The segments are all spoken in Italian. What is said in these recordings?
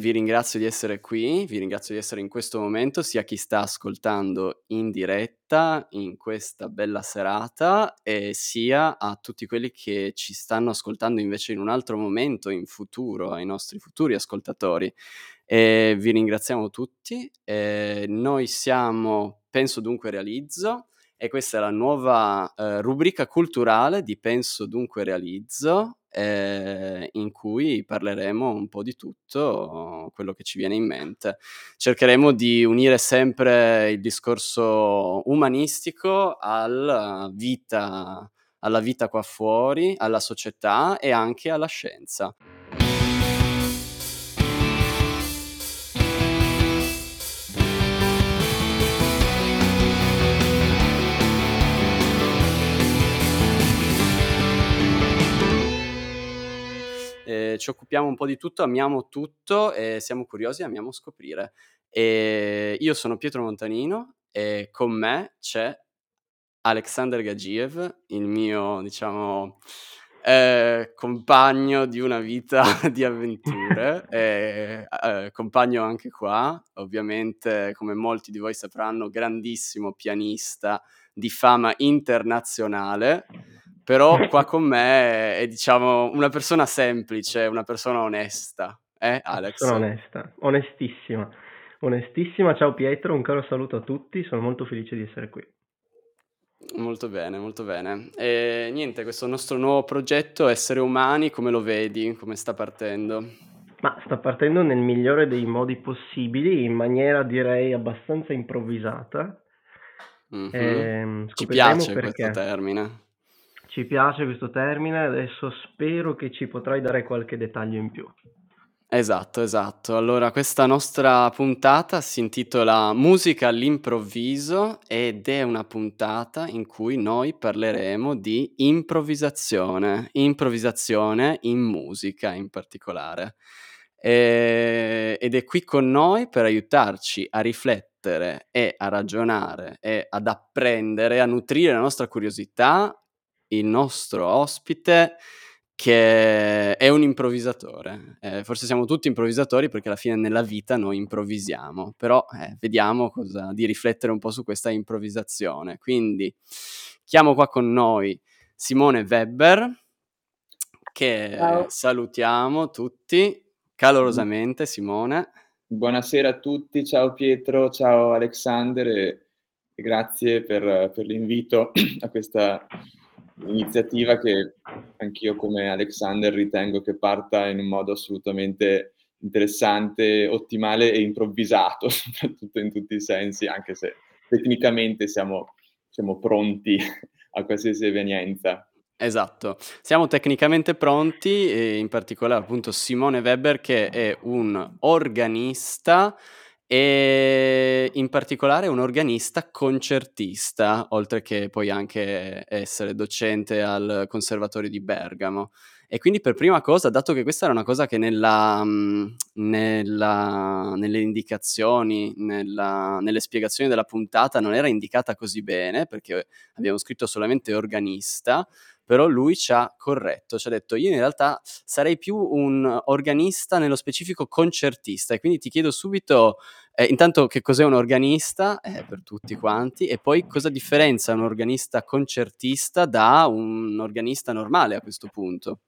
Vi ringrazio di essere qui, vi ringrazio di essere in questo momento, sia chi sta ascoltando in diretta in questa bella serata sia a tutti quelli che ci stanno ascoltando invece in un altro momento, in futuro, ai nostri futuri ascoltatori. E vi ringraziamo tutti. E noi siamo Penso Dunque Realizzo e questa è la nuova eh, rubrica culturale di Penso Dunque Realizzo eh, in cui parleremo un po' di tutto quello che ci viene in mente. Cercheremo di unire sempre il discorso umanistico alla vita, alla vita qua fuori, alla società e anche alla scienza. Eh, ci occupiamo un po' di tutto, amiamo tutto e siamo curiosi e amiamo scoprire. E io sono Pietro Montanino e con me c'è Alexander Gagiev, il mio, diciamo, eh, compagno di una vita di avventure, e, eh, compagno anche qua, ovviamente come molti di voi sapranno, grandissimo pianista di fama internazionale però qua con me è, diciamo, una persona semplice, una persona onesta, eh Alex? Sono onesta, onestissima, onestissima. Ciao Pietro, un caro saluto a tutti, sono molto felice di essere qui. Molto bene, molto bene. E niente, questo nostro nuovo progetto, Essere Umani, come lo vedi? Come sta partendo? Ma sta partendo nel migliore dei modi possibili, in maniera direi abbastanza improvvisata. Mm-hmm. E, Ci piace perché. questo termine. Ci piace questo termine, adesso spero che ci potrai dare qualche dettaglio in più. Esatto, esatto. Allora, questa nostra puntata si intitola Musica all'improvviso ed è una puntata in cui noi parleremo di improvvisazione, improvvisazione in musica in particolare. E, ed è qui con noi per aiutarci a riflettere e a ragionare e ad apprendere, a nutrire la nostra curiosità il nostro ospite che è un improvvisatore. Eh, forse siamo tutti improvvisatori perché alla fine nella vita noi improvvisiamo, però eh, vediamo cosa, di riflettere un po' su questa improvvisazione. Quindi chiamo qua con noi Simone Weber, che Ciao. salutiamo tutti calorosamente, Simone. Buonasera a tutti, ciao Pietro, ciao Alexander e grazie per, per l'invito a questa iniziativa che anch'io come Alexander ritengo che parta in un modo assolutamente interessante, ottimale e improvvisato, soprattutto in tutti i sensi, anche se tecnicamente siamo, siamo pronti a qualsiasi evenienza. Esatto, siamo tecnicamente pronti, in particolare appunto Simone Weber che è un organista e in particolare un organista concertista, oltre che poi anche essere docente al Conservatorio di Bergamo. E quindi per prima cosa, dato che questa era una cosa che nella, mhmm, nella, nelle indicazioni, nella, nelle spiegazioni della puntata non era indicata così bene, perché abbiamo scritto solamente organista, però lui ci ha corretto, ci ha detto io in realtà sarei più un organista nello specifico concertista e quindi ti chiedo subito eh, intanto che cos'è un organista eh, per tutti quanti e poi cosa differenzia un organista concertista da un organista normale a questo punto.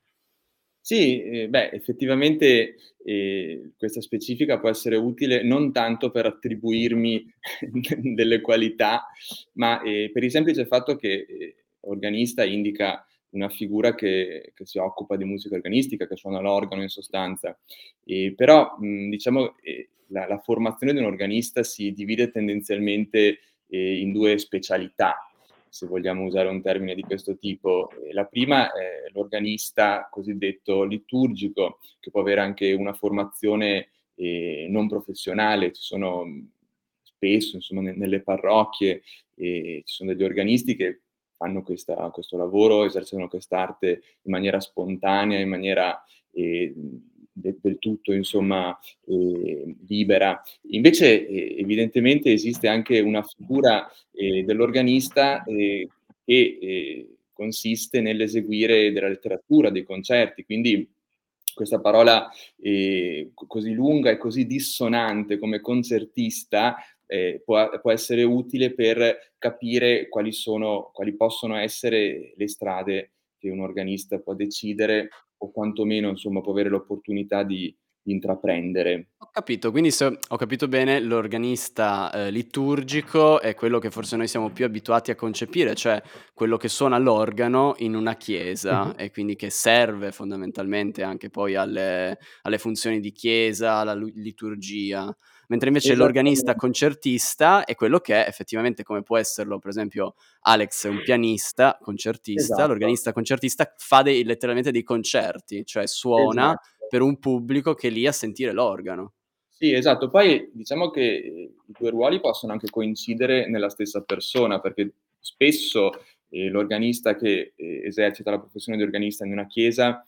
Sì, eh, beh, effettivamente eh, questa specifica può essere utile non tanto per attribuirmi delle qualità, ma eh, per il semplice fatto che eh, organista indica una figura che, che, si occupa di musica organistica, che suona l'organo in sostanza. E però, mh, diciamo, eh, la, la, formazione di un organista si divide tendenzialmente eh, in due specialità, se vogliamo usare un termine di questo tipo. la prima è l'organista cosiddetto liturgico, che può avere anche una formazione eh, non professionale. Ci sono spesso, insomma, nelle parrocchie, ci sono degli organisti che fanno questa, questo lavoro, esercitano quest'arte in maniera spontanea, in maniera eh, de, del tutto insomma eh, libera. Invece eh, evidentemente esiste anche una figura eh, dell'organista eh, che eh, consiste nell'eseguire della letteratura, dei concerti, quindi questa parola eh, così lunga e così dissonante come concertista eh, può, può, essere utile per capire quali, sono, quali possono essere le strade che un organista può decidere o quantomeno insomma, può avere l'opportunità di, di intraprendere. Ho capito, quindi se ho capito bene, l'organista eh, liturgico è quello che forse noi siamo più abituati a concepire, cioè quello che suona l'organo in una chiesa uh-huh. e quindi che serve fondamentalmente anche poi alle, alle funzioni di chiesa, alla liturgia mentre invece l'organista concertista è quello che è effettivamente come può esserlo, per esempio Alex è un pianista concertista, esatto. l'organista concertista fa dei, letteralmente dei concerti, cioè suona esatto. per un pubblico che è lì a sentire l'organo. Sì, esatto. Poi diciamo che i due ruoli possono anche coincidere nella stessa persona, perché spesso eh, l'organista che eh, esercita la professione di organista in una chiesa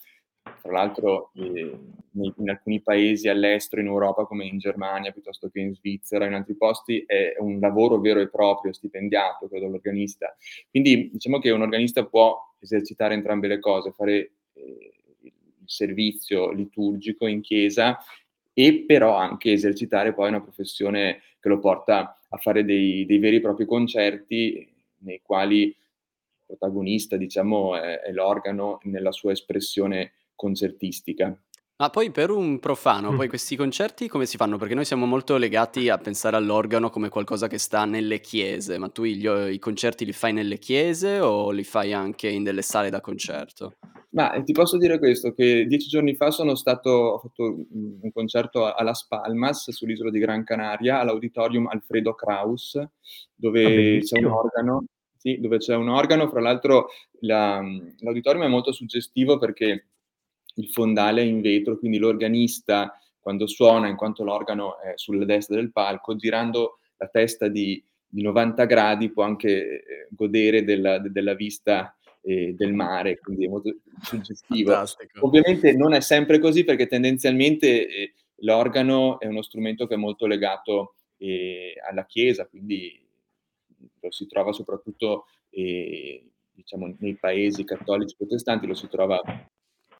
tra l'altro eh, in alcuni paesi all'estero, in Europa come in Germania piuttosto che in Svizzera, in altri posti, è un lavoro vero e proprio, stipendiato, quello dell'organista. Quindi diciamo che un organista può esercitare entrambe le cose, fare eh, il servizio liturgico in chiesa e però anche esercitare poi una professione che lo porta a fare dei, dei veri e propri concerti nei quali il protagonista, diciamo, è, è l'organo nella sua espressione concertistica. Ma poi per un profano, poi questi concerti come si fanno? Perché noi siamo molto legati a pensare all'organo come qualcosa che sta nelle chiese, ma tu gli, i concerti li fai nelle chiese o li fai anche in delle sale da concerto? Ma eh, ti posso dire questo, che dieci giorni fa sono stato, ho fatto un concerto a Las Palmas, sull'isola di Gran Canaria, all'auditorium Alfredo Kraus, dove ah, c'è un organo, sì, dove c'è un organo, fra l'altro la, l'auditorium è molto suggestivo perché il fondale è in vetro, quindi l'organista quando suona, in quanto l'organo è sulla destra del palco, girando la testa di, di 90 gradi può anche eh, godere della, della vista eh, del mare, quindi è molto suggestivo. Fantastico. Ovviamente non è sempre così perché tendenzialmente eh, l'organo è uno strumento che è molto legato eh, alla Chiesa, quindi lo si trova soprattutto eh, diciamo, nei paesi cattolici protestanti, lo si trova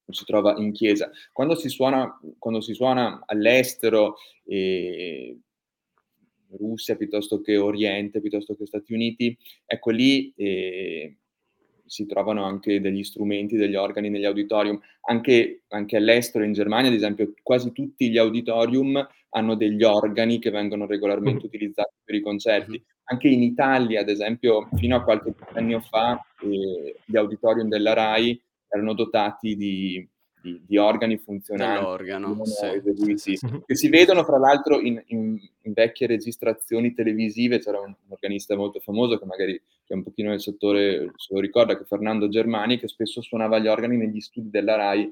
si trova in chiesa. Quando si suona, quando si suona all'estero, eh, Russia piuttosto che Oriente, piuttosto che Stati Uniti, ecco lì eh, si trovano anche degli strumenti, degli organi negli auditorium. Anche, anche, all'estero, in Germania, ad esempio, quasi tutti gli auditorium hanno degli organi che vengono regolarmente mm. utilizzati per i concerti. Anche in Italia, ad esempio, fino a qualche anno fa, eh, gli auditorium della RAI erano dotati di, di, di organi funzionali sì, sì, sì, che si vedono fra l'altro in, in, in, vecchie registrazioni televisive. C'era un, un, organista molto famoso che magari che è un pochino nel settore se lo ricorda, che è Fernando Germani, che spesso suonava gli organi negli studi della RAI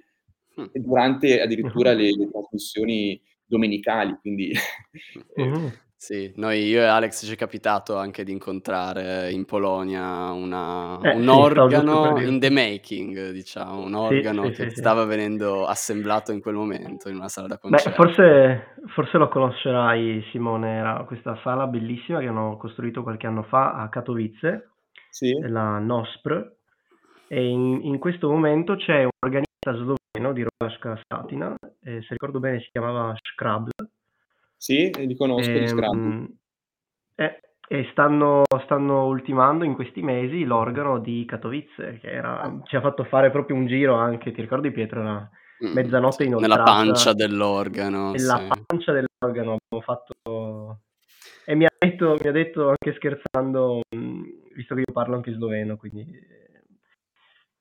mm. e durante addirittura le, le trasmissioni domenicali. Quindi, mm-hmm. Sì, noi, io e Alex ci è capitato anche di incontrare in Polonia una, eh, un sì, organo in the making, diciamo, un organo sì, che sì, stava venendo assemblato in quel momento in una sala da concerto. Beh, forse, forse lo conoscerai Simone, era questa sala bellissima che hanno costruito qualche anno fa a Katowice, sì. la NOSPR, e in, in, questo momento c'è un organista sloveno di Rogaška Slatina, se ricordo bene si chiamava Scrabble, sì, li conosco, li Scrabble. Eh, e stanno, stanno ultimando in questi mesi l'organo di Katowice, che era, ah. ci ha fatto fare proprio un giro anche, ti ricordi Pietro, era mm, mezzanotte in Nella pancia dell'organo. Nella sì. pancia dell'organo abbiamo fatto... E mi ha detto, mi ha detto anche scherzando, mm, visto che io parlo anche sloveno, quindi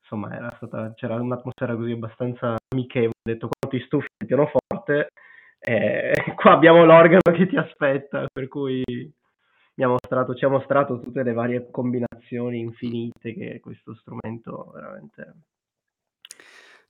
insomma era stata, c'era un'atmosfera così abbastanza amichevole, ho detto quando ti stufi il pianoforte eh, qua abbiamo l'organo che ti aspetta, per cui mi ha mostrato, ci ha mostrato tutte le varie combinazioni infinite che questo strumento veramente...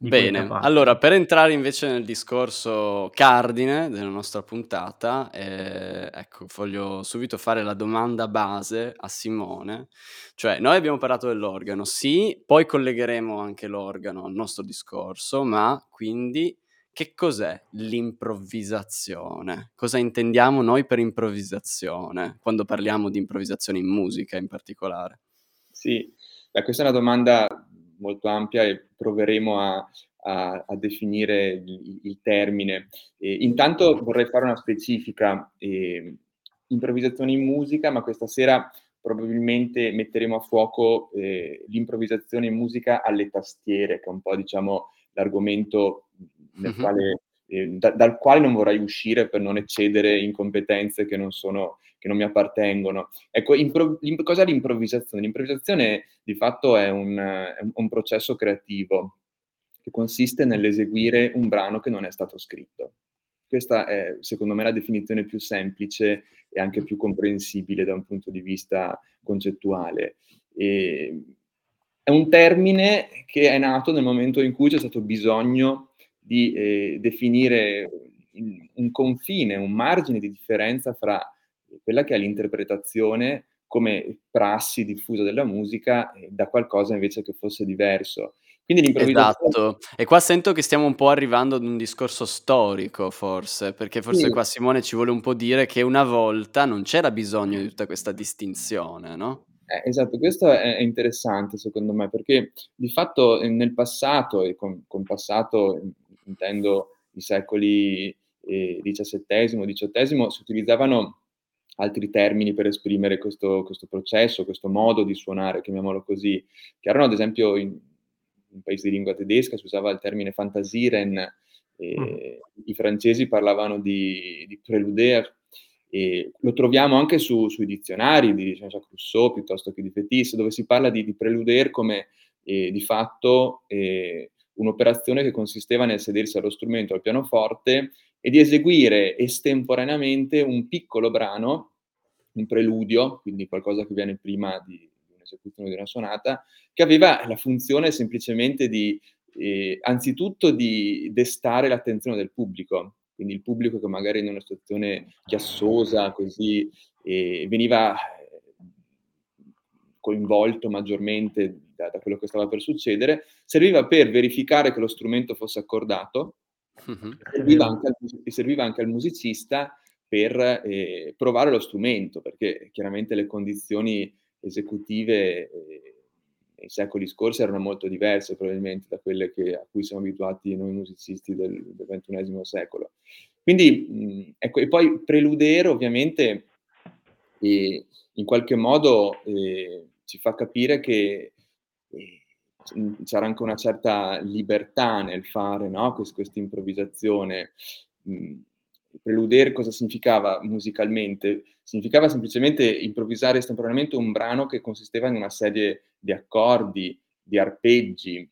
Bene, allora per entrare invece nel discorso cardine della nostra puntata, eh, ecco, voglio subito fare la domanda base a Simone, cioè noi abbiamo parlato dell'organo, sì, poi collegheremo anche l'organo al nostro discorso, ma quindi che cos'è l'improvvisazione? Cosa intendiamo noi per improvvisazione, quando parliamo di improvvisazione in musica in particolare? Sì, questa è una domanda molto ampia e proveremo a, a, a definire il, il termine. E intanto vorrei fare una specifica. Eh, improvvisazione in musica, ma questa sera probabilmente metteremo a fuoco eh, l'improvvisazione in musica alle tastiere, che è un po' diciamo l'argomento mm-hmm. quale, eh, da, dal quale non vorrei uscire per non eccedere in competenze che non, sono, che non mi appartengono. Ecco, impro- cosa è l'improvvisazione? L'improvvisazione di fatto è un, è un processo creativo che consiste nell'eseguire un brano che non è stato scritto. Questa è, secondo me, la definizione più semplice e anche più comprensibile da un punto di vista concettuale. E è un termine che è nato nel momento in cui c'è stato bisogno di eh, definire un confine, un margine di differenza fra quella che è l'interpretazione come prassi diffusa della musica da qualcosa invece che fosse diverso. Quindi l'improvvisazione Esatto. E qua sento che stiamo un po' arrivando ad un discorso storico forse, perché forse Sì. qua Simone ci vuole un po' dire che una volta non c'era bisogno di tutta questa distinzione, no? Eh, esatto, questo è, interessante secondo me, perché di fatto eh, nel passato, e con, con passato intendo i secoli eh, XVII, XVIII, si utilizzavano altri termini per esprimere questo, questo processo, questo modo di suonare, chiamiamolo così, che erano ad esempio in, un paese di lingua tedesca si usava il termine Fantasieren, e mm. i francesi parlavano di, di preluder, e lo troviamo anche su, sui dizionari di Jean-Jacques Rousseau piuttosto che di Fétis, dove si parla di, di preluder come eh, di fatto eh, un'operazione che consisteva nel sedersi allo strumento, al pianoforte, e di eseguire estemporaneamente un piccolo brano, un preludio, quindi qualcosa che viene prima di, un'esecuzione di una sonata, che aveva la funzione semplicemente di, eh, anzitutto, di destare l'attenzione del pubblico, quindi il pubblico che magari in una situazione chiassosa, così, eh, veniva coinvolto maggiormente da, da, quello che stava per succedere, serviva per verificare che lo strumento fosse accordato, mm-hmm. serviva, anche al, serviva, anche al, musicista per eh, provare lo strumento, perché chiaramente le condizioni esecutive eh, nei secoli scorsi erano molto diverse probabilmente da quelle che, a cui siamo abituati noi musicisti del, del XXI secolo. Quindi, mh, ecco, e poi preludere ovviamente eh, in qualche modo eh, ci fa capire che c'era anche una certa libertà nel fare no? questa improvvisazione. Mh, preludere cosa significava musicalmente? Significava semplicemente improvvisare estemporaneamente un brano che consisteva in una serie di accordi, di arpeggi.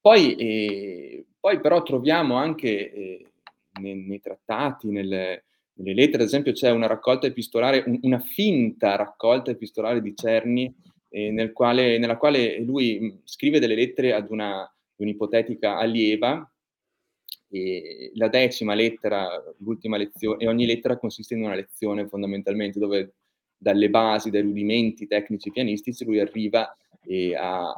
Poi, eh, poi però troviamo anche eh, nei, nei, trattati, nelle, nelle, lettere, ad esempio c'è una raccolta epistolare, un, una finta raccolta epistolare di Cerni, nel quale, nella quale lui scrive delle lettere ad una, un'ipotetica allieva, e la decima lettera, l'ultima lezione, e ogni lettera consiste in una lezione fondamentalmente dove dalle basi, dai rudimenti tecnici pianistici, lui arriva a, a,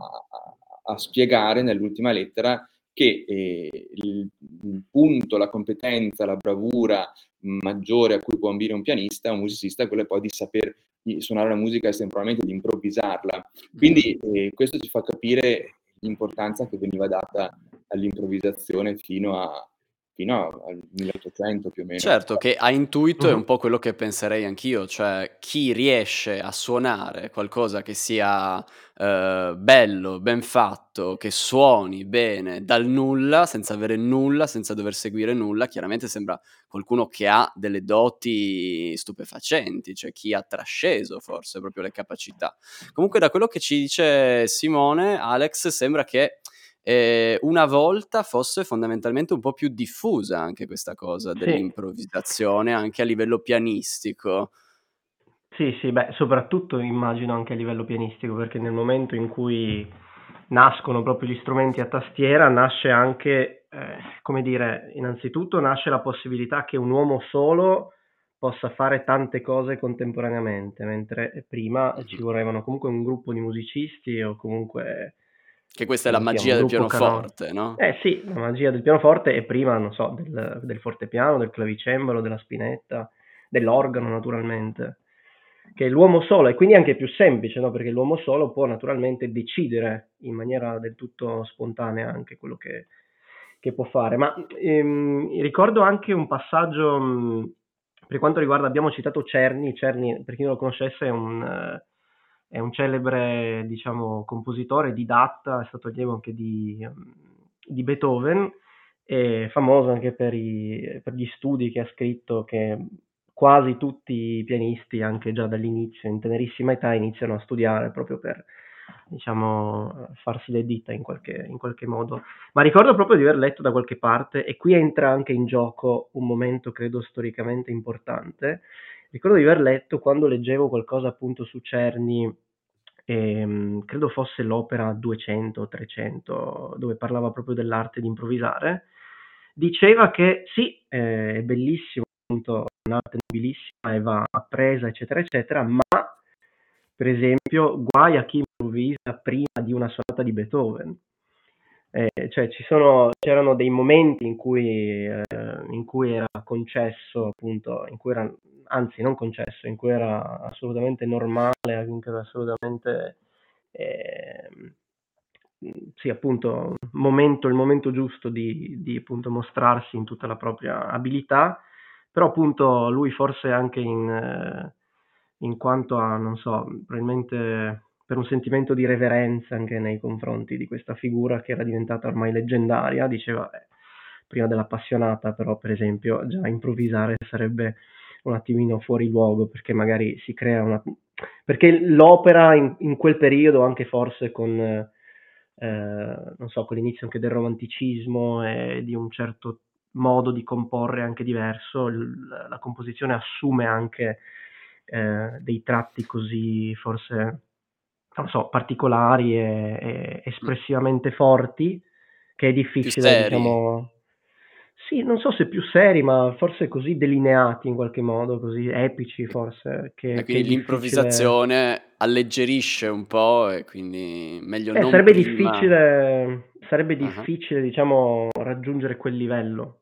a, spiegare nell'ultima lettera che eh, il, il, punto, la competenza, la bravura maggiore a cui può ambire un pianista, un musicista, è quello poi di saper suonare la musica estemporaneamente, di improvvisarla. Quindi eh, questo ci fa capire l'importanza che veniva data all'improvvisazione fino a, fino al 1800 più o meno. Certo, che a intuito è un po' quello che penserei anch'io, cioè chi riesce a suonare qualcosa che sia eh, bello, ben fatto, che suoni bene dal nulla, senza avere nulla, senza dover seguire nulla, chiaramente sembra qualcuno che ha delle doti stupefacenti, cioè chi ha trasceso forse proprio le capacità. Comunque da quello che ci dice Simone, Alex, sembra che eh, una volta fosse fondamentalmente un po' più diffusa anche questa cosa dell'improvvisazione, anche a livello pianistico. Sì, sì, beh, soprattutto immagino anche a livello pianistico, perché nel momento in cui nascono proprio gli strumenti a tastiera, nasce anche, eh, come dire, innanzitutto nasce la possibilità che un uomo solo possa fare tante cose contemporaneamente, mentre prima ci volevano comunque un gruppo di musicisti o comunque che questa è la magia del pianoforte, no? Eh sì, la magia del pianoforte è prima, non so, del, del fortepiano, del clavicembalo, della spinetta, dell'organo naturalmente, che è l'uomo solo, e quindi anche più semplice, no? Perché l'uomo solo può naturalmente decidere in maniera del tutto spontanea anche quello che, che può fare. Ma ehm, ricordo anche un passaggio mh, per quanto riguarda, abbiamo citato Cerny, Cerny per chi non lo conoscesse è un, eh, è un celebre diciamo, compositore, didatta, è stato allievo anche di, di Beethoven, è famoso anche per, i, per gli studi che ha scritto che quasi tutti i pianisti, anche già dall'inizio, in tenerissima età, iniziano a studiare proprio per diciamo, farsi le dita in qualche, in qualche modo. Ma ricordo proprio di aver letto da qualche parte, e qui entra anche in gioco un momento, credo, storicamente importante. Ricordo di aver letto quando leggevo qualcosa appunto su Cerni, ehm, credo fosse l'opera 200 300, dove parlava proprio dell'arte di improvvisare, diceva che sì, eh, è bellissimo, appunto, un'arte nobilissima e va appresa, eccetera, eccetera, ma per esempio, guai a chi improvvisa prima di una sonata di Beethoven. Eh, cioè ci sono, c'erano dei momenti in cui, eh, in cui era concesso, appunto, in cui era, anzi non concesso, in cui era assolutamente normale, in cui era assolutamente, eh, sì, appunto, momento, il momento giusto di, di appunto mostrarsi in tutta la propria abilità, però appunto lui forse anche in eh, in quanto a, non so, probabilmente per un sentimento di reverenza anche nei confronti di questa figura che era diventata ormai leggendaria, diceva, eh, prima dell'appassionata, però per esempio già improvvisare sarebbe un attimino fuori luogo perché magari si crea una... perché l'opera in, in quel periodo, anche forse con, eh, non so, con l'inizio anche del romanticismo e di un certo modo di comporre anche diverso, l- la composizione assume anche eh, dei tratti così forse, non so, particolari e, e espressivamente forti, che è difficile, diciamo... Sì, non so se più seri, ma forse così delineati in qualche modo, così epici forse. Che, e quindi l'improvvisazione alleggerisce un po' e quindi meglio eh, non sarebbe prima... difficile, sarebbe difficile uh-huh. diciamo, raggiungere quel livello.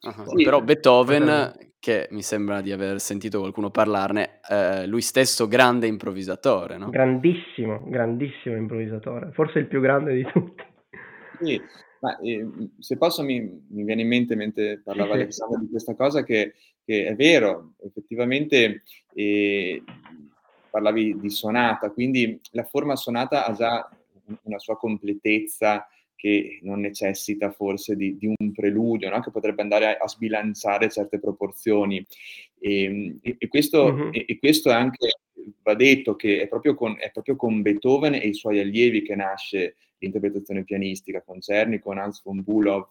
Uh-huh. Sì, Però Beethoven, che mi sembra di aver sentito qualcuno parlarne, eh, lui stesso grande improvvisatore, no? Grandissimo, grandissimo improvvisatore, forse il più grande di tutti. Sì, ma eh, se posso mi, mi, viene in mente mentre parlava sì, Alessandro di questa cosa che, che è vero, effettivamente eh, parlavi di sonata, quindi la forma sonata ha già una sua completezza che non necessita forse di, di un preludio, no? che potrebbe andare a, a, sbilanciare certe proporzioni. Ehm, e, e, questo, mm-hmm. e, questo, è anche, va detto, che è proprio, con, è proprio, con, Beethoven e i suoi allievi che nasce l'interpretazione pianistica, con Cerny, con Hans von Bülow.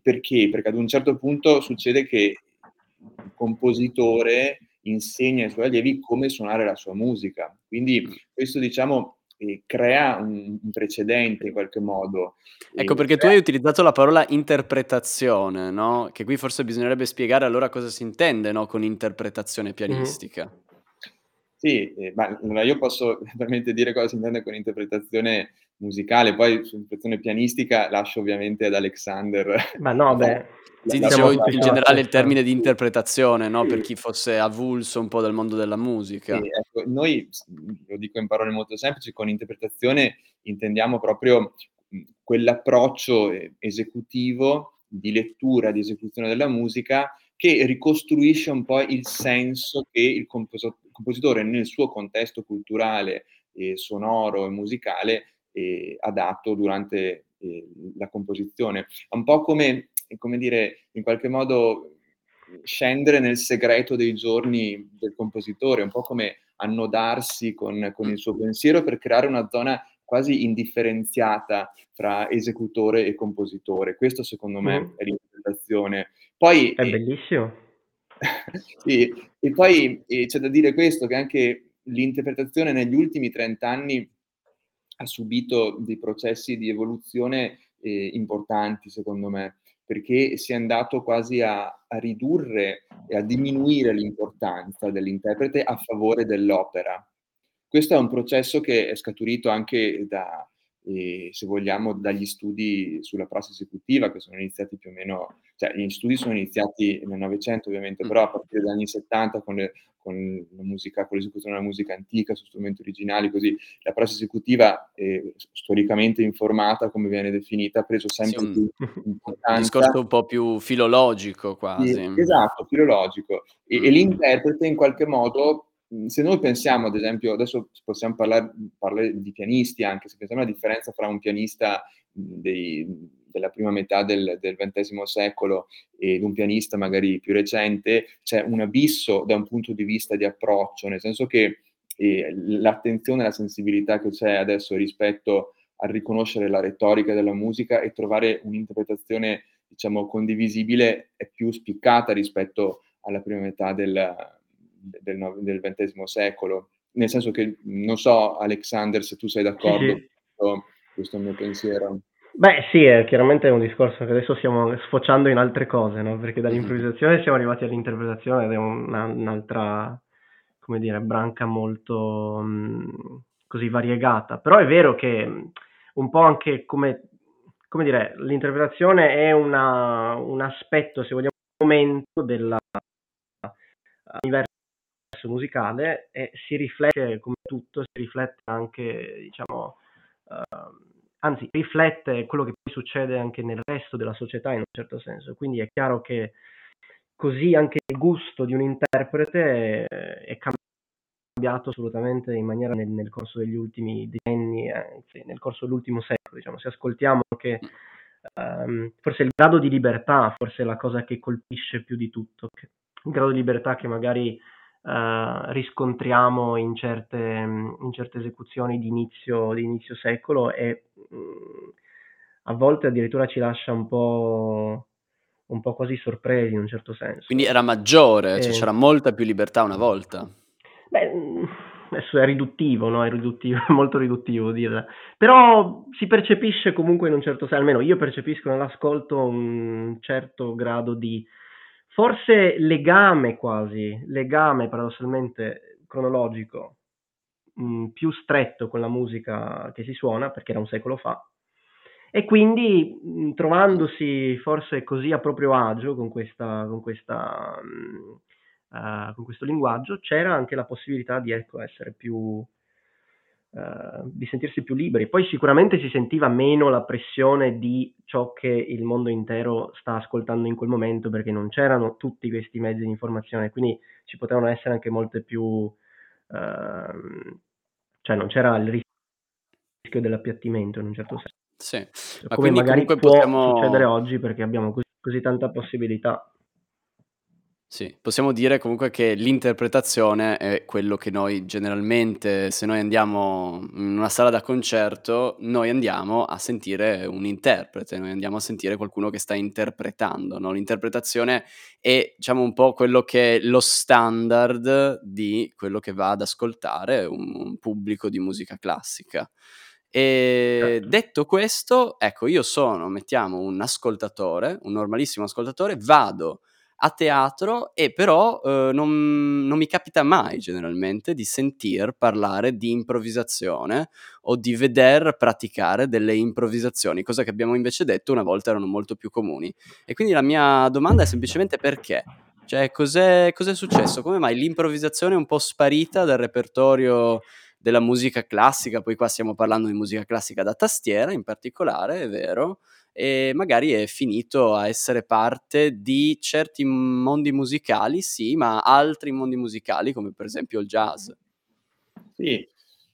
perché? Perché ad un certo punto succede che il compositore insegna ai suoi allievi come suonare la sua musica. Quindi questo, diciamo, crea un, un, precedente in qualche modo. Ecco perché crea... tu hai utilizzato la parola interpretazione, no? Che qui forse bisognerebbe spiegare allora cosa si intende no? con interpretazione pianistica. Mm. Sì, eh, ma io posso veramente dire cosa si intende con interpretazione musicale, poi sull'interpretazione pianistica lascio ovviamente ad Alexander. Ma no, beh. Sì, dicevo in generale il termine di interpretazione, no? per chi fosse avulso un po' del mondo della musica. Sì, ecco, noi, lo dico in parole molto semplici, con interpretazione intendiamo proprio quell'approccio eh, esecutivo di lettura, di esecuzione della musica che ricostruisce un po' il senso che il compositore nel suo contesto culturale, eh, sonoro e musicale eh, ha dato durante eh, la composizione. È un po' come come dire, in qualche modo scendere nel segreto dei giorni del compositore, un po' come annodarsi con, con il suo pensiero per creare una zona quasi indifferenziata tra esecutore e compositore. Questo secondo me mm. è l'interpretazione. Poi, è bellissimo. sì, e poi eh, c'è da dire questo, che anche l'interpretazione negli ultimi 30 anni ha subito dei processi di evoluzione eh, importanti, secondo me perché si è andato quasi a, a ridurre e a diminuire l'importanza dell'interprete a favore dell'opera. Questo è un processo che è scaturito anche da, eh, se vogliamo, dagli studi sulla prassi esecutiva che sono iniziati più o meno, cioè gli studi sono iniziati nel Novecento ovviamente, però a partire dagli anni 70 con, le, con la musica, con l'esecuzione della musica antica su strumenti originali, così la prosa esecutiva eh, storicamente informata, come viene definita, ha preso sempre sì, più importanza. Un discorso un po' più filologico quasi. Sì, esatto, filologico. E, mm. e l'interprete in qualche modo se noi pensiamo, ad esempio, adesso possiamo parlare, parlare, di pianisti anche, se pensiamo alla differenza fra un pianista dei, della prima metà del, del XX secolo ed un pianista magari più recente, c'è un abisso da un punto di vista di approccio, nel senso che eh, l'attenzione e la sensibilità che c'è adesso rispetto a riconoscere la retorica della musica e trovare un'interpretazione, diciamo, condivisibile è più spiccata rispetto alla prima metà del, del, del XX secolo. Nel senso che, non so, Alexander, se tu sei d'accordo, sì, sì. questo è il mio pensiero. Beh, sì, è chiaramente un discorso che adesso stiamo sfociando in altre cose, no? Perché dall'improvvisazione siamo arrivati all'interpretazione ed è una, un'altra, come dire, branca molto mh, così variegata. Però è vero che un po' anche come, come dire, l'interpretazione è una, un aspetto, se vogliamo, momento dell'universo musicale e si riflette, come tutto, si riflette anche, diciamo, uh, anzi riflette quello che poi succede anche nel resto della società in un certo senso. Quindi è chiaro che così anche il gusto di un interprete è cambiato assolutamente in maniera nel, nel corso degli ultimi decenni, anzi nel corso dell'ultimo secolo. Diciamo. Se ascoltiamo che um, forse il grado di libertà, forse è la cosa che colpisce più di tutto, il grado di libertà che magari Uh, riscontriamo in certe, in certe, esecuzioni di inizio, di inizio secolo e mh, mm, a volte addirittura ci lascia un po', un po' quasi sorpresi in un certo senso. Quindi era maggiore, e... cioè c'era molta più libertà una volta. Beh, mm, adesso è riduttivo, no? È riduttivo, è molto riduttivo dirla. Però si percepisce comunque in un certo senso, almeno io percepisco nell'ascolto un certo grado di forse legame quasi, legame paradossalmente cronologico mh, mm, più stretto con la musica che si suona, perché era un secolo fa, e quindi mh, mm, trovandosi forse così a proprio agio con, questa, con, questa, mh, uh, con questo linguaggio, c'era anche la possibilità di ecco, essere più, Uh, di sentirsi più liberi. Poi sicuramente si sentiva meno la pressione di ciò che il mondo intero sta ascoltando in quel momento perché non c'erano tutti questi mezzi di informazione, quindi ci potevano essere anche molte più... Uh, cioè non c'era il rischio dell'appiattimento in un certo senso. Sì, ma come magari può possiamo... succedere oggi perché abbiamo così, così tanta possibilità. Sì, possiamo dire comunque che l'interpretazione è quello che noi generalmente, se noi andiamo in una sala da concerto, noi andiamo a sentire un interprete, noi andiamo a sentire qualcuno che sta interpretando, no? L'interpretazione è, diciamo, un po' quello che è lo standard di quello che va ad ascoltare un, un pubblico di musica classica. E certo. detto questo, ecco, io sono, mettiamo, un ascoltatore, un normalissimo ascoltatore, vado a teatro e però eh, non, non, mi capita mai generalmente di sentir parlare di improvvisazione o di veder praticare delle improvvisazioni, cosa che abbiamo invece detto una volta erano molto più comuni. E quindi la mia domanda è semplicemente perché? Cioè, cos'è, cos'è successo? Come mai l'improvvisazione è un po' sparita dal repertorio della musica classica? Poi qua stiamo parlando di musica classica da tastiera in particolare, è vero, e magari è finito a essere parte di certi mondi musicali, sì, ma altri mondi musicali come per esempio il jazz. Sì,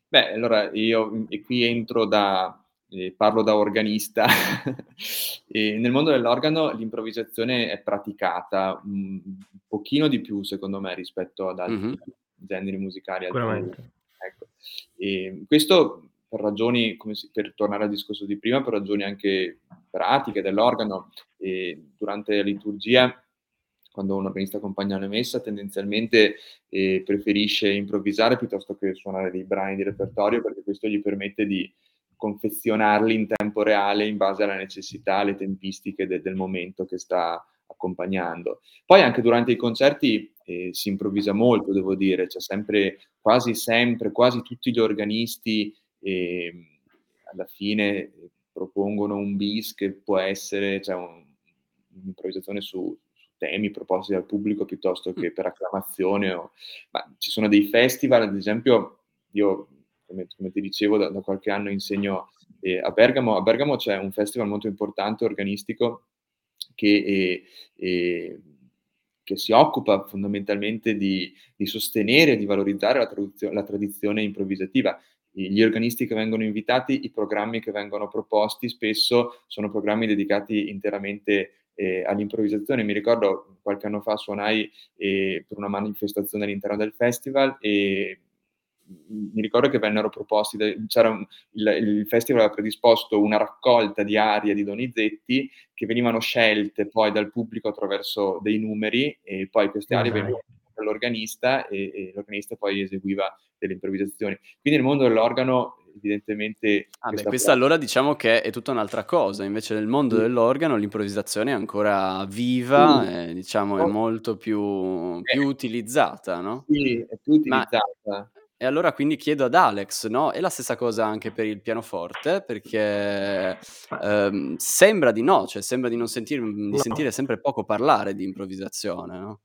beh, allora io e qui entro da, eh, parlo da organista. nel mondo dell'organo l'improvvisazione è praticata un pochino di più, secondo me, rispetto ad altri mm-hmm. generi musicali. Sicuramente. Ecco. E questo per ragioni, si, per tornare al discorso di prima, per ragioni anche pratiche dell'organo, e durante la liturgia, quando un organista accompagna la messa, tendenzialmente eh, preferisce improvvisare piuttosto che suonare dei brani di repertorio, perché questo gli permette di confezionarli in tempo reale in base alle necessità, alle tempistiche de- del momento che sta accompagnando. Poi anche durante i concerti eh, si improvvisa molto, devo dire, c'è sempre, quasi sempre, quasi tutti gli organisti e alla fine propongono un bis che può essere cioè un, un'improvvisazione su, su, temi proposti dal pubblico piuttosto che per acclamazione. O, ma ci sono dei festival, ad esempio, io come, come ti dicevo da, da, qualche anno insegno eh, a Bergamo, a Bergamo c'è un festival molto importante, organistico, che, eh, che si occupa fondamentalmente di, di sostenere e di valorizzare la, la tradizione improvvisativa gli organisti che vengono invitati, i programmi che vengono proposti spesso sono programmi dedicati interamente eh, all'improvvisazione. Mi ricordo qualche anno fa suonai eh, per una manifestazione all'interno del festival e mi ricordo che vennero proposti, c'era un, il, il, festival aveva predisposto una raccolta di arie di Donizetti che venivano scelte poi dal pubblico attraverso dei numeri e poi queste arie venivano all'organista e, e l'organista poi eseguiva delle improvvisazioni. Quindi nel mondo dell'organo evidentemente... Ah beh, questa allora diciamo che è tutta un'altra cosa, invece nel mondo sì. dell'organo l'improvvisazione è ancora viva, sì. e, diciamo oh. è molto più, più eh. utilizzata, no? Sì, è più utilizzata. Ma, e allora quindi chiedo ad Alex, no? È la stessa cosa anche per il pianoforte, perché ehm, sembra di no, cioè sembra di non sentire, di no. sentire sempre poco parlare di improvvisazione, no?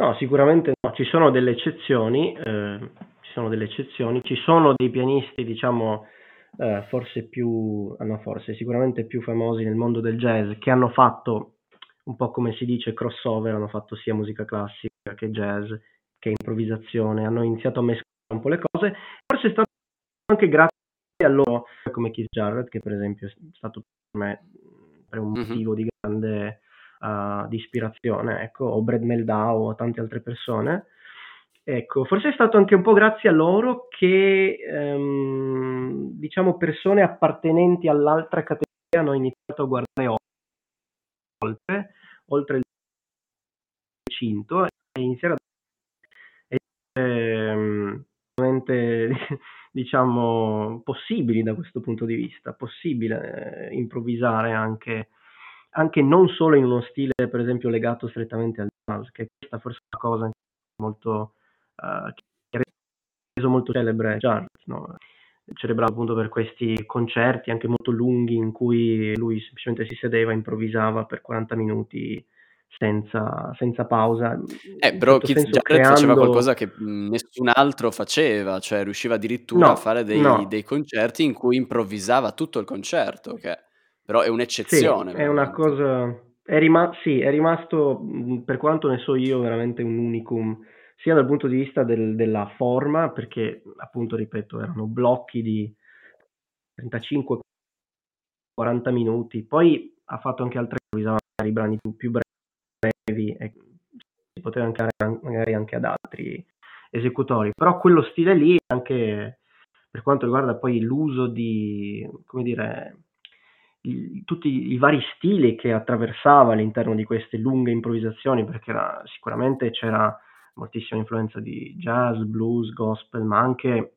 No, sicuramente no, ci sono delle eccezioni, eh, ci sono delle eccezioni, ci sono dei pianisti, diciamo, eh, forse più, ah, no, forse sicuramente più famosi nel mondo del jazz, che hanno fatto un po' come si dice crossover, hanno fatto sia musica classica che jazz, che improvvisazione, hanno iniziato a mescolare un po' le cose, forse è stato anche grazie a loro, come Keith Jarrett, che per esempio è stato per me per un motivo mm-hmm. di grande uh, di ispirazione, ecco, o Brad Meldau o tante altre persone. Ecco, forse è stato anche un po' grazie a loro che, ehm, diciamo, persone appartenenti all'altra categoria hanno iniziato a guardare oltre, oltre il cinto e iniziare a ehm, diciamo possibili da questo punto di vista, possibile eh, improvvisare anche anche non solo in uno stile, per esempio, legato strettamente al jazz, che questa forse è una cosa molto, uh, che ha reso molto celebre jazz, no? celebrato appunto per questi concerti anche molto lunghi in cui lui semplicemente si sedeva, improvvisava per 40 minuti senza, senza pausa. Eh, però Keith senso, Jarrett creando... faceva qualcosa che nessun altro faceva, cioè riusciva addirittura no, a fare dei, no. dei, concerti in cui improvvisava tutto il concerto, che però è un'eccezione. Sì, è una cosa... È rima- sì, è rimasto, per quanto ne so io, veramente un unicum, sia dal punto di vista del, della forma, perché appunto, ripeto, erano blocchi di 35-40 minuti, poi ha fatto anche altre cose, i brani più, più brevi, e si poteva anche magari anche ad altri esecutori, però quello stile lì, anche per quanto riguarda poi l'uso di, come dire, i, tutti i vari stili che attraversava all'interno di queste lunghe improvvisazioni, perché era, sicuramente c'era moltissima influenza di jazz, blues, gospel, ma anche,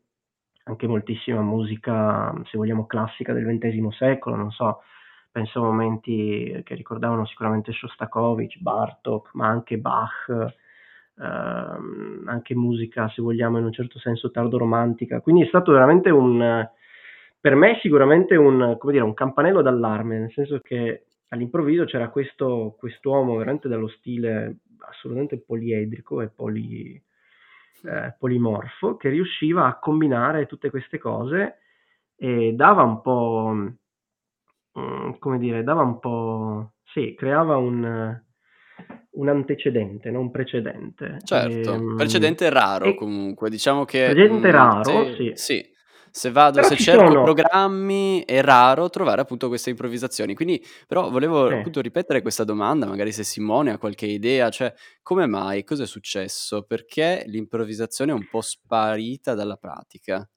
anche moltissima musica, se vogliamo, classica del XX secolo, non so, penso a momenti che ricordavano sicuramente Shostakovich, Bartok, ma anche Bach, ehm, anche musica, se vogliamo, in un certo senso tardo-romantica. Quindi è stato veramente un per me è sicuramente un, come dire, un campanello d'allarme, nel senso che all'improvviso c'era questo quest'uomo veramente dallo stile assolutamente poliedrico e poli, eh, polimorfo che riusciva a combinare tutte queste cose e dava un po', mm, come dire, dava un po', sì, creava un, un antecedente, non un precedente. Certo, e, ehm, precedente raro e, comunque, diciamo che... Precedente mh, mm, raro, sì. sì se vado, però se cerco sono... programmi, è raro trovare appunto queste improvvisazioni. Quindi, però, volevo sì. appunto ripetere questa domanda, magari se Simone ha qualche idea, cioè, come mai, cosa è successo? Perché l'improvvisazione è un po' sparita dalla pratica?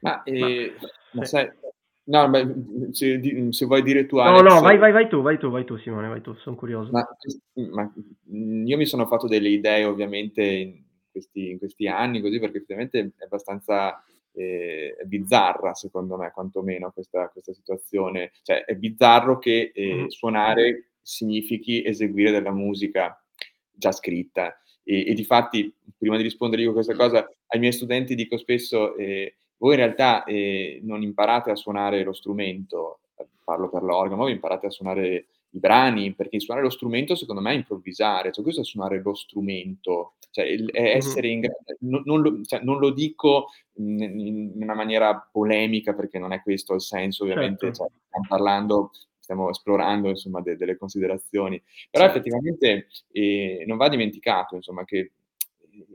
Ma, eh, ma sai, no, beh, se, se, vuoi dire tu, Alex... No, no, vai, vai, vai tu, vai tu, vai tu, Simone, vai tu, sono curioso. Ma, ma io mi sono fatto delle idee, ovviamente, questi, in questi anni, così, perché effettivamente è abbastanza eh, bizzarra, secondo me, quantomeno, questa, questa, situazione. Cioè, è bizzarro che eh, mm-hmm. suonare significhi eseguire della musica già scritta. E, e di fatti, prima di rispondere io a questa cosa, ai miei studenti dico spesso, eh, voi in realtà eh, non imparate a suonare lo strumento, parlo per l'organo, voi imparate a suonare i brani, perché suonare lo strumento secondo me è improvvisare, cioè questo è suonare lo strumento, cioè il, essere in grado, non, non, lo, cioè, non lo dico in, in, una maniera polemica perché non è questo il senso, ovviamente certo. cioè, stiamo parlando stiamo esplorando insomma, de- delle considerazioni. Però certo. effettivamente eh, non va dimenticato insomma, che eh,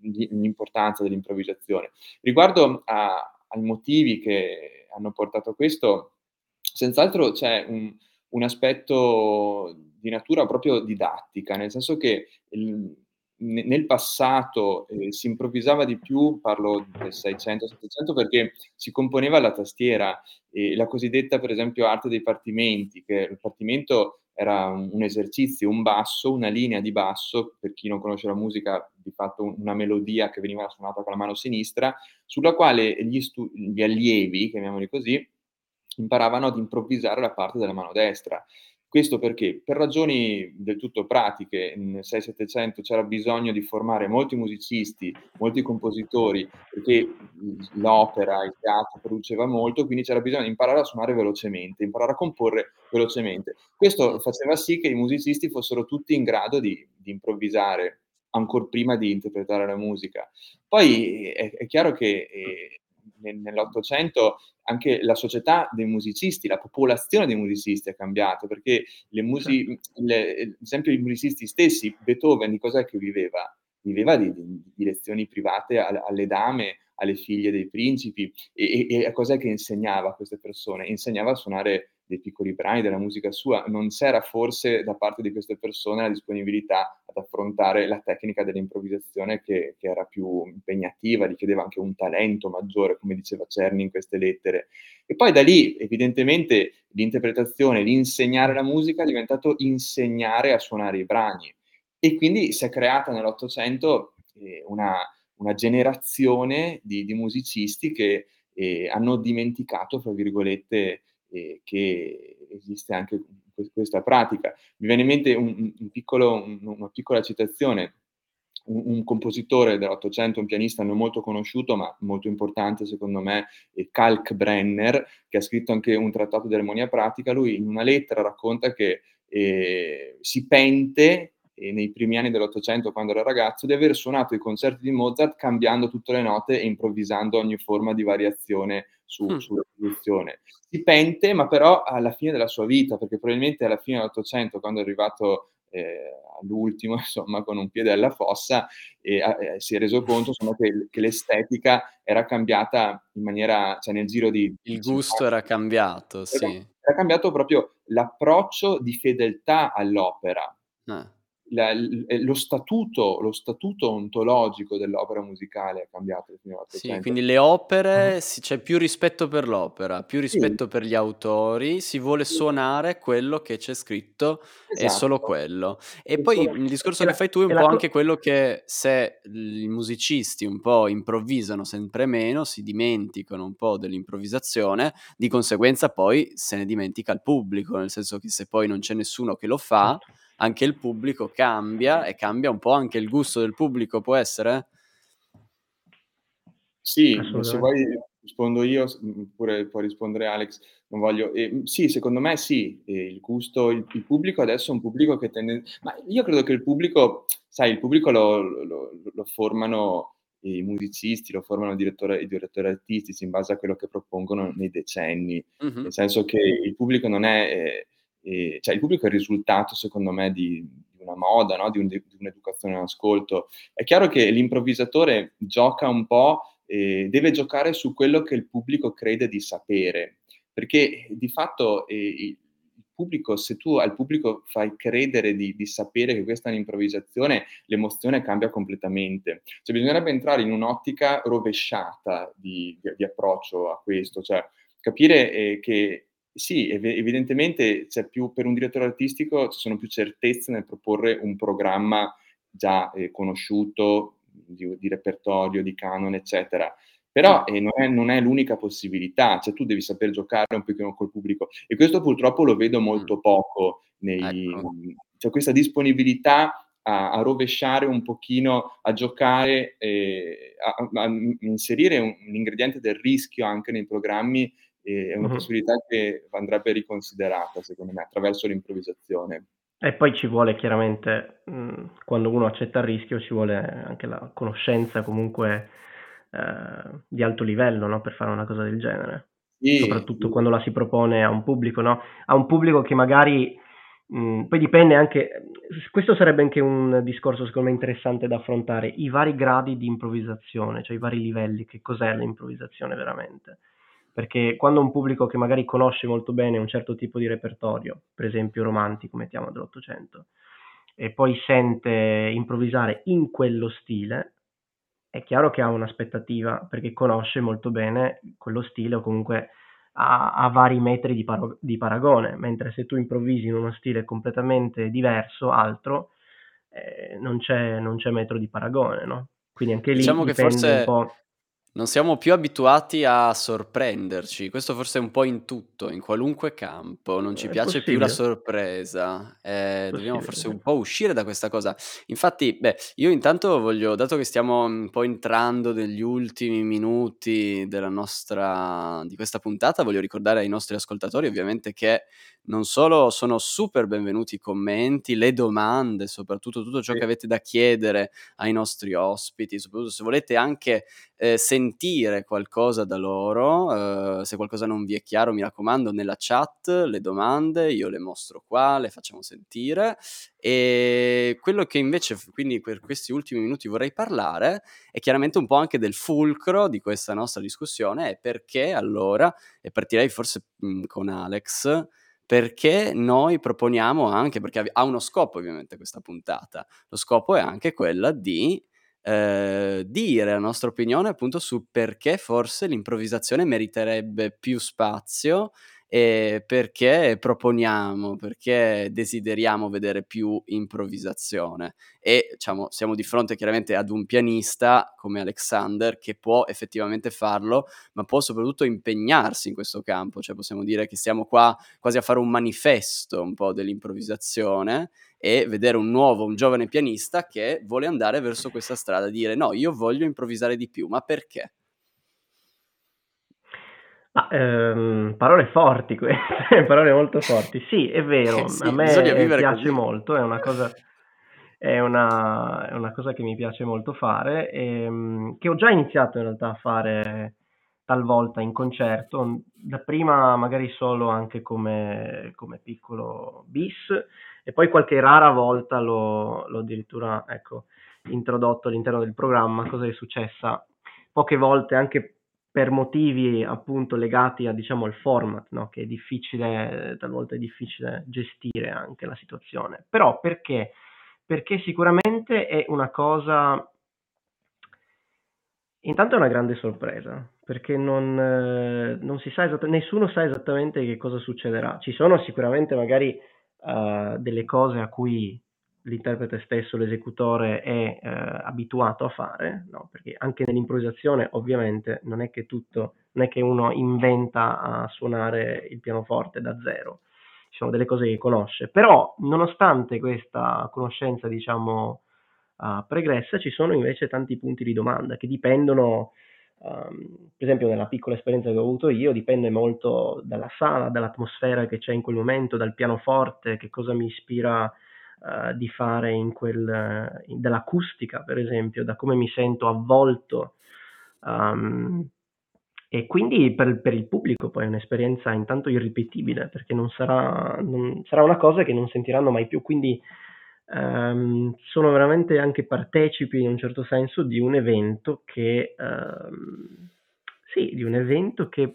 l'importanza dell'improvvisazione. Riguardo a, ai motivi che hanno portato a questo, senz'altro c'è un, un aspetto di natura proprio didattica, nel senso che il, nel passato eh, si improvvisava di più, parlo del 600-700, perché si componeva la tastiera, eh, la cosiddetta per esempio arte dei partimenti, che il partimento era un, esercizio, un basso, una linea di basso, per chi non conosce la musica, di fatto una melodia che veniva suonata con la mano sinistra, sulla quale gli, stu- gli allievi, chiamiamoli così, imparavano ad improvvisare la parte della mano destra. Questo perché per ragioni del tutto pratiche, nel 6-700 c'era bisogno di formare molti musicisti, molti compositori, perché l'opera, il teatro produceva molto, quindi c'era bisogno di imparare a suonare velocemente, imparare a comporre velocemente. Questo faceva sì che i musicisti fossero tutti in grado di, di improvvisare ancora prima di interpretare la musica. Poi è, è chiaro che eh, nell'Ottocento anche la società dei musicisti, la popolazione dei musicisti è cambiata, perché le musi- certo. le, ad esempio i musicisti stessi, Beethoven di cos'è che viveva? Viveva di, di, di lezioni private alle dame, alle figlie dei principi e, e, e a cos'è che insegnava a queste persone? Insegnava a suonare dei piccoli brani della musica sua, non c'era forse da parte di queste persone la disponibilità ad affrontare la tecnica dell'improvvisazione che, che era più impegnativa, richiedeva anche un talento maggiore, come diceva Cerni in queste lettere. E poi da lì, evidentemente, l'interpretazione, l'insegnare la musica è diventato insegnare a suonare i brani. E quindi si è creata nell'Ottocento eh, una, una, generazione di, di musicisti che eh, hanno dimenticato, fra virgolette, eh, che esiste anche questa pratica. Mi viene in mente un, un piccolo, un, una piccola citazione. Un, compositore dell'Ottocento, un pianista non molto conosciuto, ma molto importante secondo me, è Kalkbrenner, che ha scritto anche un trattato di armonia pratica. Lui in una lettera racconta che eh, si pente nei primi anni dell'Ottocento, quando era ragazzo, di aver suonato i concerti di Mozart cambiando tutte le note e improvvisando ogni forma di variazione su, mm. sulla produzione. Si pente, ma però alla fine della sua vita, perché probabilmente alla fine dell'Ottocento, quando è arrivato eh, all'ultimo, insomma, con un piede alla fossa, e, eh, si è reso conto insomma, che, che, l'estetica era cambiata in maniera, cioè nel giro di... Il gusto era cambiato, era, sì. Era cambiato proprio l'approccio di fedeltà all'opera. Ah la, eh, lo, statuto, lo, statuto, ontologico dell'opera musicale è cambiato. Sì, quindi le opere, uh-huh. c'è più rispetto per l'opera, più rispetto sì. per gli autori, si vuole suonare quello che c'è scritto esatto. e solo quello. E il poi il discorso che fai tu è un po' anche quello che se i musicisti un po' improvvisano sempre meno, si dimenticano un po' dell'improvvisazione, di conseguenza poi se ne dimentica il pubblico, nel senso che se poi non c'è nessuno che lo fa certo anche il pubblico cambia e cambia un po' anche il gusto del pubblico, può essere? Sì, se vuoi rispondo io, oppure può rispondere Alex, non voglio. Eh, sì, secondo me sì, eh, il gusto, il, il, pubblico adesso è un pubblico che tende... Ma io credo che il pubblico, sai, il pubblico lo, lo, lo formano i musicisti, lo formano i direttori, i direttori, artistici in base a quello che propongono nei decenni, mm-hmm. nel senso che il pubblico non è... Eh, e, cioè il pubblico è il risultato, secondo me, di, una moda, no? di, un, di, un'educazione all'ascolto. È chiaro che l'improvvisatore gioca un po', eh, deve giocare su quello che il pubblico crede di sapere, perché di fatto eh, il pubblico, se tu al pubblico fai credere di, di, sapere che questa è un'improvvisazione, l'emozione cambia completamente. Cioè bisognerebbe entrare in un'ottica rovesciata di, di approccio a questo, cioè capire eh, che sì, ev- evidentemente c'è più, per un direttore artistico ci sono più certezze nel proporre un programma già eh, conosciuto di, di, repertorio, di canone, eccetera. Però eh, non, è, non, è, l'unica possibilità, cioè tu devi saper giocare un pochino col pubblico e questo purtroppo lo vedo molto poco, nei, ecco. cioè questa disponibilità a, a, rovesciare un pochino, a giocare, eh, a, a, inserire un, un ingrediente del rischio anche nei programmi e è una possibilità che andrebbe riconsiderata, secondo me, attraverso l'improvvisazione. E poi ci vuole chiaramente, mh, quando uno accetta il rischio, ci vuole anche la conoscenza comunque eh, di alto livello, no? Per fare una cosa del genere. Sì, Soprattutto sì. quando la si propone a un pubblico, no? A un pubblico che magari, mh, poi dipende anche, questo sarebbe anche un discorso secondo me interessante da affrontare, i vari gradi di improvvisazione, cioè i vari livelli, che cos'è l'improvvisazione veramente perché quando un pubblico che magari conosce molto bene un certo tipo di repertorio, per esempio romantico, mettiamo dell'Ottocento, e poi sente improvvisare in quello stile, è chiaro che ha un'aspettativa perché conosce molto bene quello stile o comunque ha, ha vari metri di, paro- di, paragone, mentre se tu improvvisi in uno stile completamente diverso, altro, eh, non, c'è, non, c'è, metro di paragone, no? Quindi anche lì diciamo dipende che forse... un po' Non siamo più abituati a sorprenderci, questo forse è un po' in tutto, in qualunque campo, non ci È piace più la possibile. sorpresa, eh, dobbiamo forse Possibile. un po' uscire da questa cosa. Infatti, beh, io intanto voglio, dato che stiamo un po' entrando negli ultimi minuti della nostra, di questa puntata, voglio ricordare ai nostri ascoltatori ovviamente che non solo sono super benvenuti i commenti, le domande, soprattutto tutto ciò Sì. che avete da chiedere ai nostri ospiti, soprattutto se volete anche eh, sentire qualcosa da loro, eh, se qualcosa non vi è chiaro mi raccomando nella chat le domande, io le mostro qua, le facciamo sentire. E quello che invece quindi per questi ultimi minuti vorrei parlare è chiaramente un po' anche del fulcro di questa nostra discussione è perché allora, e partirei forse mh, con Alex, perché noi proponiamo anche, perché ha uno scopo ovviamente questa puntata, lo scopo è anche quella di eh, dire la nostra opinione appunto su perché forse l'improvvisazione meriterebbe più spazio e perché proponiamo, perché desideriamo vedere più improvvisazione e diciamo siamo di fronte chiaramente ad un pianista come Alexander che può effettivamente farlo, ma può soprattutto impegnarsi in questo campo, cioè possiamo dire che siamo qua quasi a fare un manifesto un po' dell'improvvisazione e vedere un nuovo, un giovane pianista che vuole andare verso questa strada, dire no, io voglio improvvisare di più, ma perché? Ah, ehm, parole forti queste, parole molto forti. Sì, è vero, sì, a me piace così. molto, è una cosa, è una, è una cosa che mi piace molto fare, ehm, che ho già iniziato in realtà a fare talvolta in concerto, dapprima magari solo anche come, come piccolo bis, e poi qualche rara volta l'ho, l'ho addirittura ecco, introdotto all'interno del programma, cosa è successa poche volte anche per motivi appunto legati a, diciamo, al format, no? che è difficile, talvolta è difficile gestire anche la situazione. Però perché? Perché sicuramente è una cosa... Intanto è una grande sorpresa, perché non, eh, non si sa esattamente, nessuno sa esattamente che cosa succederà. Ci sono sicuramente magari uh, delle cose a cui l'interprete stesso, l'esecutore è eh, abituato a fare, no? perché anche nell'improvvisazione ovviamente non è che tutto, non è che uno inventa a suonare il pianoforte da zero, ci sono delle cose che conosce, però nonostante questa conoscenza diciamo uh, pregressa ci sono invece tanti punti di domanda che dipendono, um, per esempio nella piccola esperienza che ho avuto io, dipende molto dalla sala, dall'atmosfera che c'è in quel momento, dal pianoforte, che cosa mi ispira uh, di fare in quel, in, dell'acustica, per esempio, da come mi sento avvolto. Um, e quindi per, per, il pubblico poi è un'esperienza intanto irripetibile, perché non sarà, non, sarà una cosa che non sentiranno mai più. Quindi um, sono veramente anche partecipi in un certo senso di un evento che, um, sì, di un evento che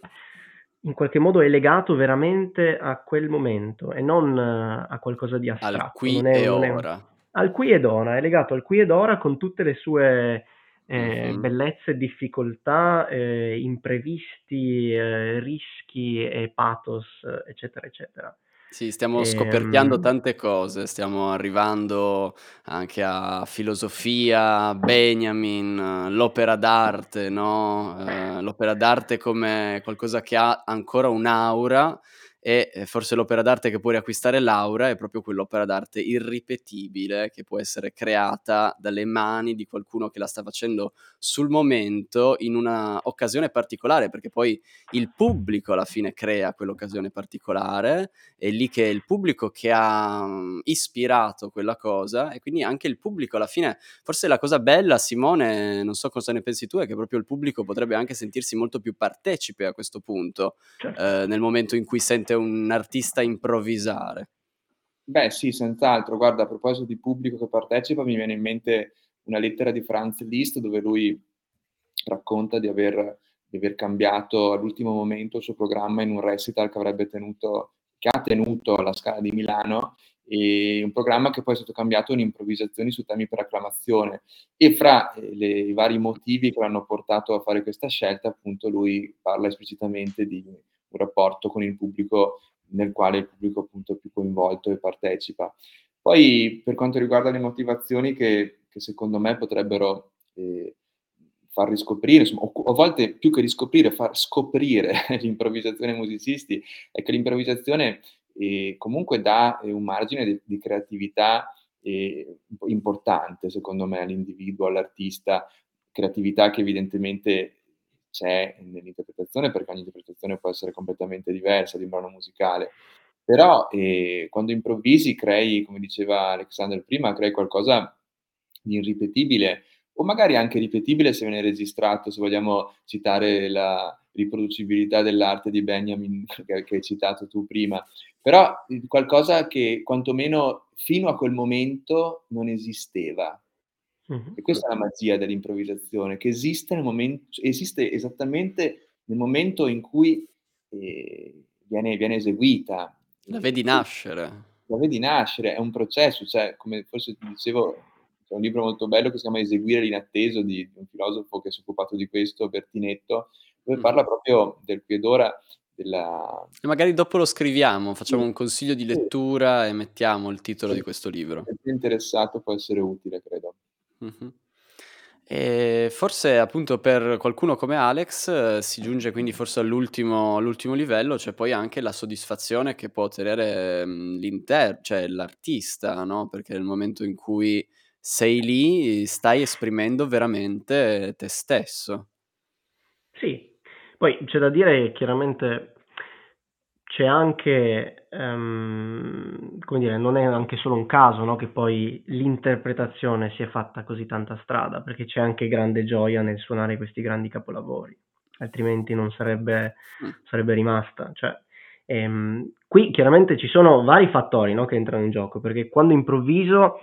in qualche modo è legato veramente a quel momento e non uh, a qualcosa di astratto. Al qui è, e non è, ora. Al qui ed ora, è legato al qui ed ora con tutte le sue eh, Mhm. bellezze, difficoltà, eh, imprevisti, eh, rischi e pathos, eccetera, eccetera. Sì, stiamo Ehm, scoperchiando tante cose, stiamo arrivando anche a filosofia, Benjamin, l'opera d'arte, no? Eh, l'opera d'arte come qualcosa che ha ancora un'aura e eh, forse l'opera d'arte che può riacquistare Laura è proprio quell'opera d'arte irripetibile che può essere creata dalle mani di qualcuno che la sta facendo sul momento in una occasione particolare, perché poi il pubblico alla fine crea quell'occasione particolare, è lì che è il pubblico che ha mm, ispirato quella cosa e quindi anche il pubblico alla fine, forse la cosa bella Simone, non so cosa ne pensi tu, è che proprio il pubblico potrebbe anche sentirsi molto più partecipe a questo punto, certo. eh, nel momento in cui sente un artista improvvisare. Beh sì, senz'altro. Guarda, a proposito di pubblico che partecipa, mi viene in mente una lettera di Franz Liszt dove lui racconta di aver, di aver cambiato all'ultimo momento il suo programma in un recital che avrebbe tenuto, che ha tenuto alla Scala di Milano e un programma che poi è stato cambiato in improvvisazioni su temi per acclamazione e fra eh, le, i vari motivi che l'hanno portato a fare questa scelta appunto lui parla esplicitamente di rapporto con il pubblico nel quale il pubblico appunto è più coinvolto e partecipa. Poi per quanto riguarda le motivazioni che, che secondo me potrebbero eh, far riscoprire, insomma, a volte più che riscoprire, far scoprire l'improvvisazione ai musicisti, è che l'improvvisazione eh, comunque dà eh, un margine di, di creatività eh, importante, secondo me, all'individuo, all'artista, creatività che evidentemente c'è nell'interpretazione, perché ogni interpretazione può essere completamente diversa di un brano musicale. Però eh, quando improvvisi crei, come diceva Alexander prima, crei qualcosa di irripetibile, o magari anche ripetibile se viene registrato, se vogliamo citare la riproducibilità dell'arte di Benjamin che, che hai citato tu prima, però qualcosa che quantomeno fino a quel momento non esisteva, Mh-mh. E questa è la magia dell'improvvisazione, che esiste nel momento esiste esattamente nel momento in cui, ehm, viene viene eseguita. La vedi nascere. La vedi nascere, è un processo, cioè come forse ti dicevo, c'è un libro molto bello che si chiama Eseguire l'inatteso di un filosofo che si è occupato di questo, Bertinetto, dove Mh. parla proprio del qui ed ora della E magari dopo lo scriviamo, facciamo Sì. un consiglio di Sì. lettura e mettiamo il titolo di questo libro. Chi è interessato può essere utile, credo. E forse appunto per qualcuno come Alex eh, si giunge quindi forse all'ultimo all'ultimo livello, c'è poi anche la soddisfazione che può ottenere, l'inter cioè l'artista, no, perché nel momento in cui sei lì stai esprimendo veramente te stesso. Sì, poi c'è da dire chiaramente c'è anche, um, come dire, non è anche solo un caso no, che poi l'interpretazione si è fatta così tanta strada, perché c'è anche grande gioia nel suonare questi grandi capolavori, altrimenti non sarebbe, mm. sarebbe rimasta. Cioè, ehm, qui chiaramente ci sono vari fattori no, che entrano in gioco, perché quando improvviso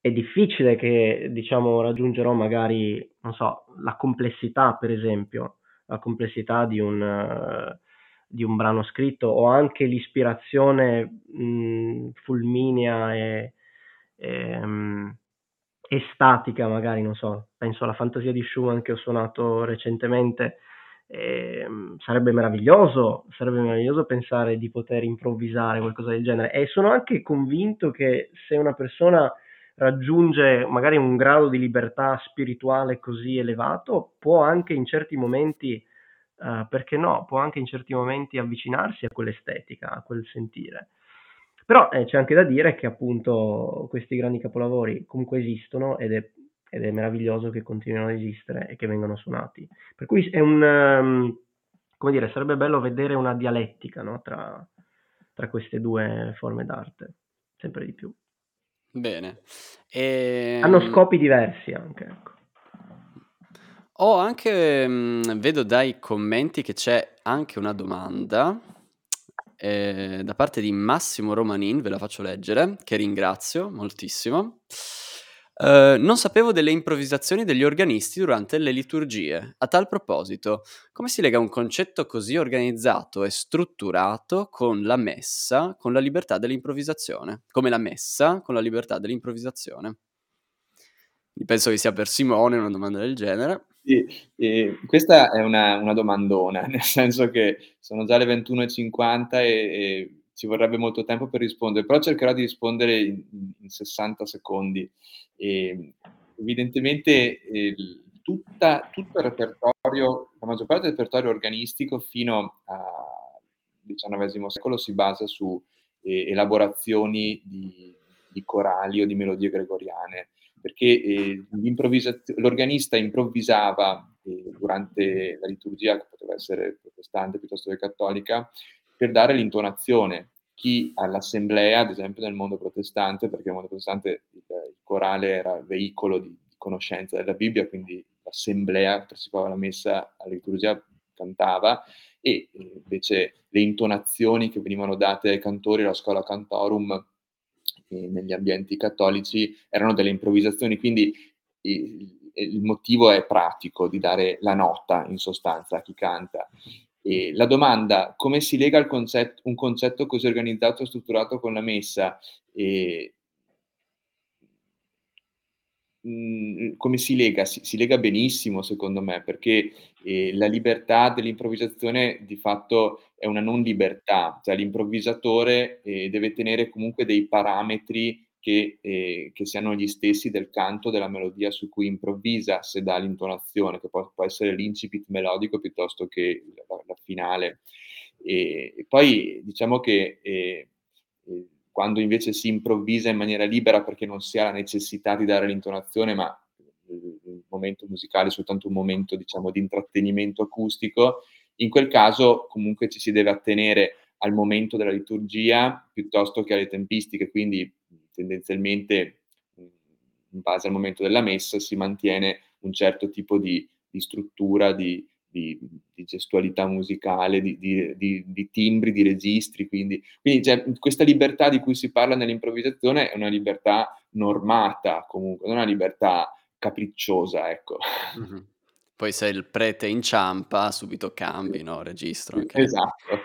è difficile che diciamo raggiungerò magari, non so, la complessità, per esempio, la complessità di un... Uh, di un brano scritto o anche l'ispirazione mh, fulminea e, e, um, e, statica magari, non so, penso alla fantasia di Schumann che ho suonato recentemente, e, um, sarebbe meraviglioso, sarebbe meraviglioso pensare di poter improvvisare qualcosa del genere. E sono anche convinto che se una persona raggiunge magari un grado di libertà spirituale così elevato, può anche in certi momenti uh, perché no, può anche in certi momenti avvicinarsi a quell'estetica, a quel sentire. Però eh, c'è anche da dire che appunto questi grandi capolavori comunque esistono ed è, ed è meraviglioso che continuino ad esistere e che vengano suonati. Per cui è un, um, come dire, sarebbe bello vedere una dialettica no? tra, tra queste due forme d'arte, sempre di più. Bene. E... Hanno ehm scopi diversi anche. Ecco. Ho anche, mhmm, vedo dai commenti che c'è anche una domanda, ehm, da parte di Massimo Romanin, ve la faccio leggere, che ringrazio moltissimo. Uhm, non sapevo delle improvvisazioni degli organisti durante le liturgie. A tal proposito, come si lega un concetto così organizzato e strutturato con la messa, con la libertà dell'improvvisazione? Come la messa con la libertà dell'improvvisazione. Penso che sia per Simone una domanda del genere. Sì, ehm, questa è una una domandona, nel senso che sono già le 21:50 e e ci vorrebbe molto tempo per rispondere, però cercherò di rispondere in in 60 secondi. Ehm, evidentemente, il tutta tutto il repertorio la maggior parte del repertorio organistico fino a XIX secolo si basa su eh, elaborazioni di, di, corali o di melodie gregoriane, perché eh, l'organista improvvisava eh, durante la liturgia, che poteva essere protestante piuttosto che cattolica, per dare l'intonazione. Chi all'assemblea, ad esempio nel mondo protestante, perché nel mondo protestante il, il corale era veicolo di, di, conoscenza della Bibbia, quindi l'assemblea partecipava alla messa, alla liturgia, cantava, e invece le intonazioni che venivano date ai cantori alla scuola cantorum eh, negli ambienti cattolici erano delle improvvisazioni, quindi il, motivo è pratico di dare la nota in sostanza a chi canta. E la domanda, come si lega concetto, un concetto così organizzato e strutturato con la messa? E, come si lega? Si, si, lega benissimo, secondo me, perché eh, la libertà dell'improvvisazione di fatto è una non libertà, cioè l'improvvisatore eh, deve tenere comunque dei parametri che, eh, che, siano gli stessi del canto della melodia su cui improvvisa, se dà l'intonazione, che può, può essere l'incipit melodico piuttosto che la, la finale. E, e, poi diciamo che eh, eh, quando invece si improvvisa in maniera libera perché non si ha la necessità di dare l'intonazione, ma il momento musicale è soltanto un momento diciamo di intrattenimento acustico, in quel caso comunque ci si deve attenere al momento della liturgia piuttosto che alle tempistiche, quindi tendenzialmente in base al momento della messa si mantiene un certo tipo di, di struttura, di, di, di, gestualità musicale, di, timbri, di registri. Quindi, quindi cioè, questa libertà di cui si parla nell'improvvisazione è una libertà normata, comunque, non una libertà capricciosa, ecco. Mm-hmm. Poi se il prete inciampa, subito cambi, no? Registro. Okay. Esatto.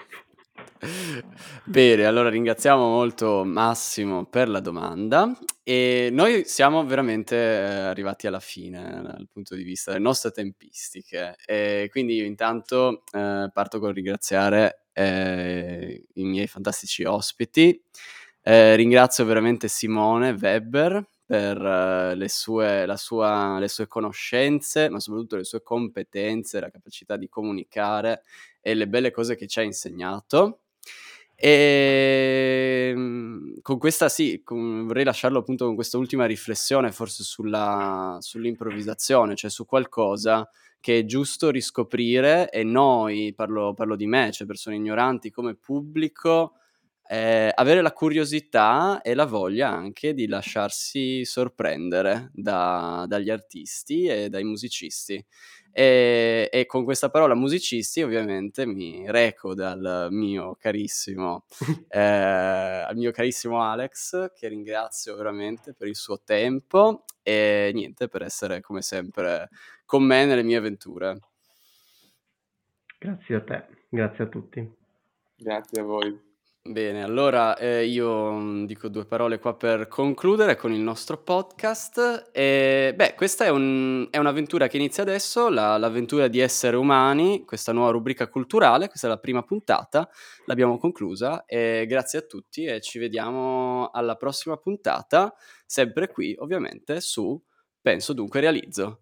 Bene, allora ringraziamo molto Massimo per la domanda e noi siamo veramente eh, arrivati alla fine dal punto di vista delle nostre tempistiche e quindi io intanto eh, parto con ringraziare eh, i miei fantastici ospiti. Eh, ringrazio veramente Simone Weber per uh, le, sue, sua, le, sue, conoscenze, ma soprattutto le sue competenze, la capacità di comunicare e le belle cose che ci ha insegnato. E ehm, con questa sì, con, vorrei lasciarlo appunto con questa ultima riflessione, forse sulla, sull'improvvisazione, cioè su qualcosa che è giusto riscoprire e noi, parlo, parlo di me, cioè persone ignoranti come pubblico, eh, avere la curiosità e la voglia anche di lasciarsi sorprendere da, dagli artisti e dai musicisti. E, e, con questa parola musicisti ovviamente mi reco dal mio carissimo, eh, al mio carissimo Alex, che ringrazio veramente per il suo tempo e niente, per essere come sempre con me nelle mie avventure. Grazie a te, grazie a tutti. Grazie a voi. Bene, allora eh, io mm, dico due parole qua per concludere con il nostro podcast. E, beh, questa è, un- è un'avventura che inizia adesso, la- l'avventura di essere umani, questa nuova rubrica culturale, questa è la prima puntata, l'abbiamo conclusa e grazie a tutti e ci vediamo alla prossima puntata, sempre qui ovviamente su Penso dunque realizzo.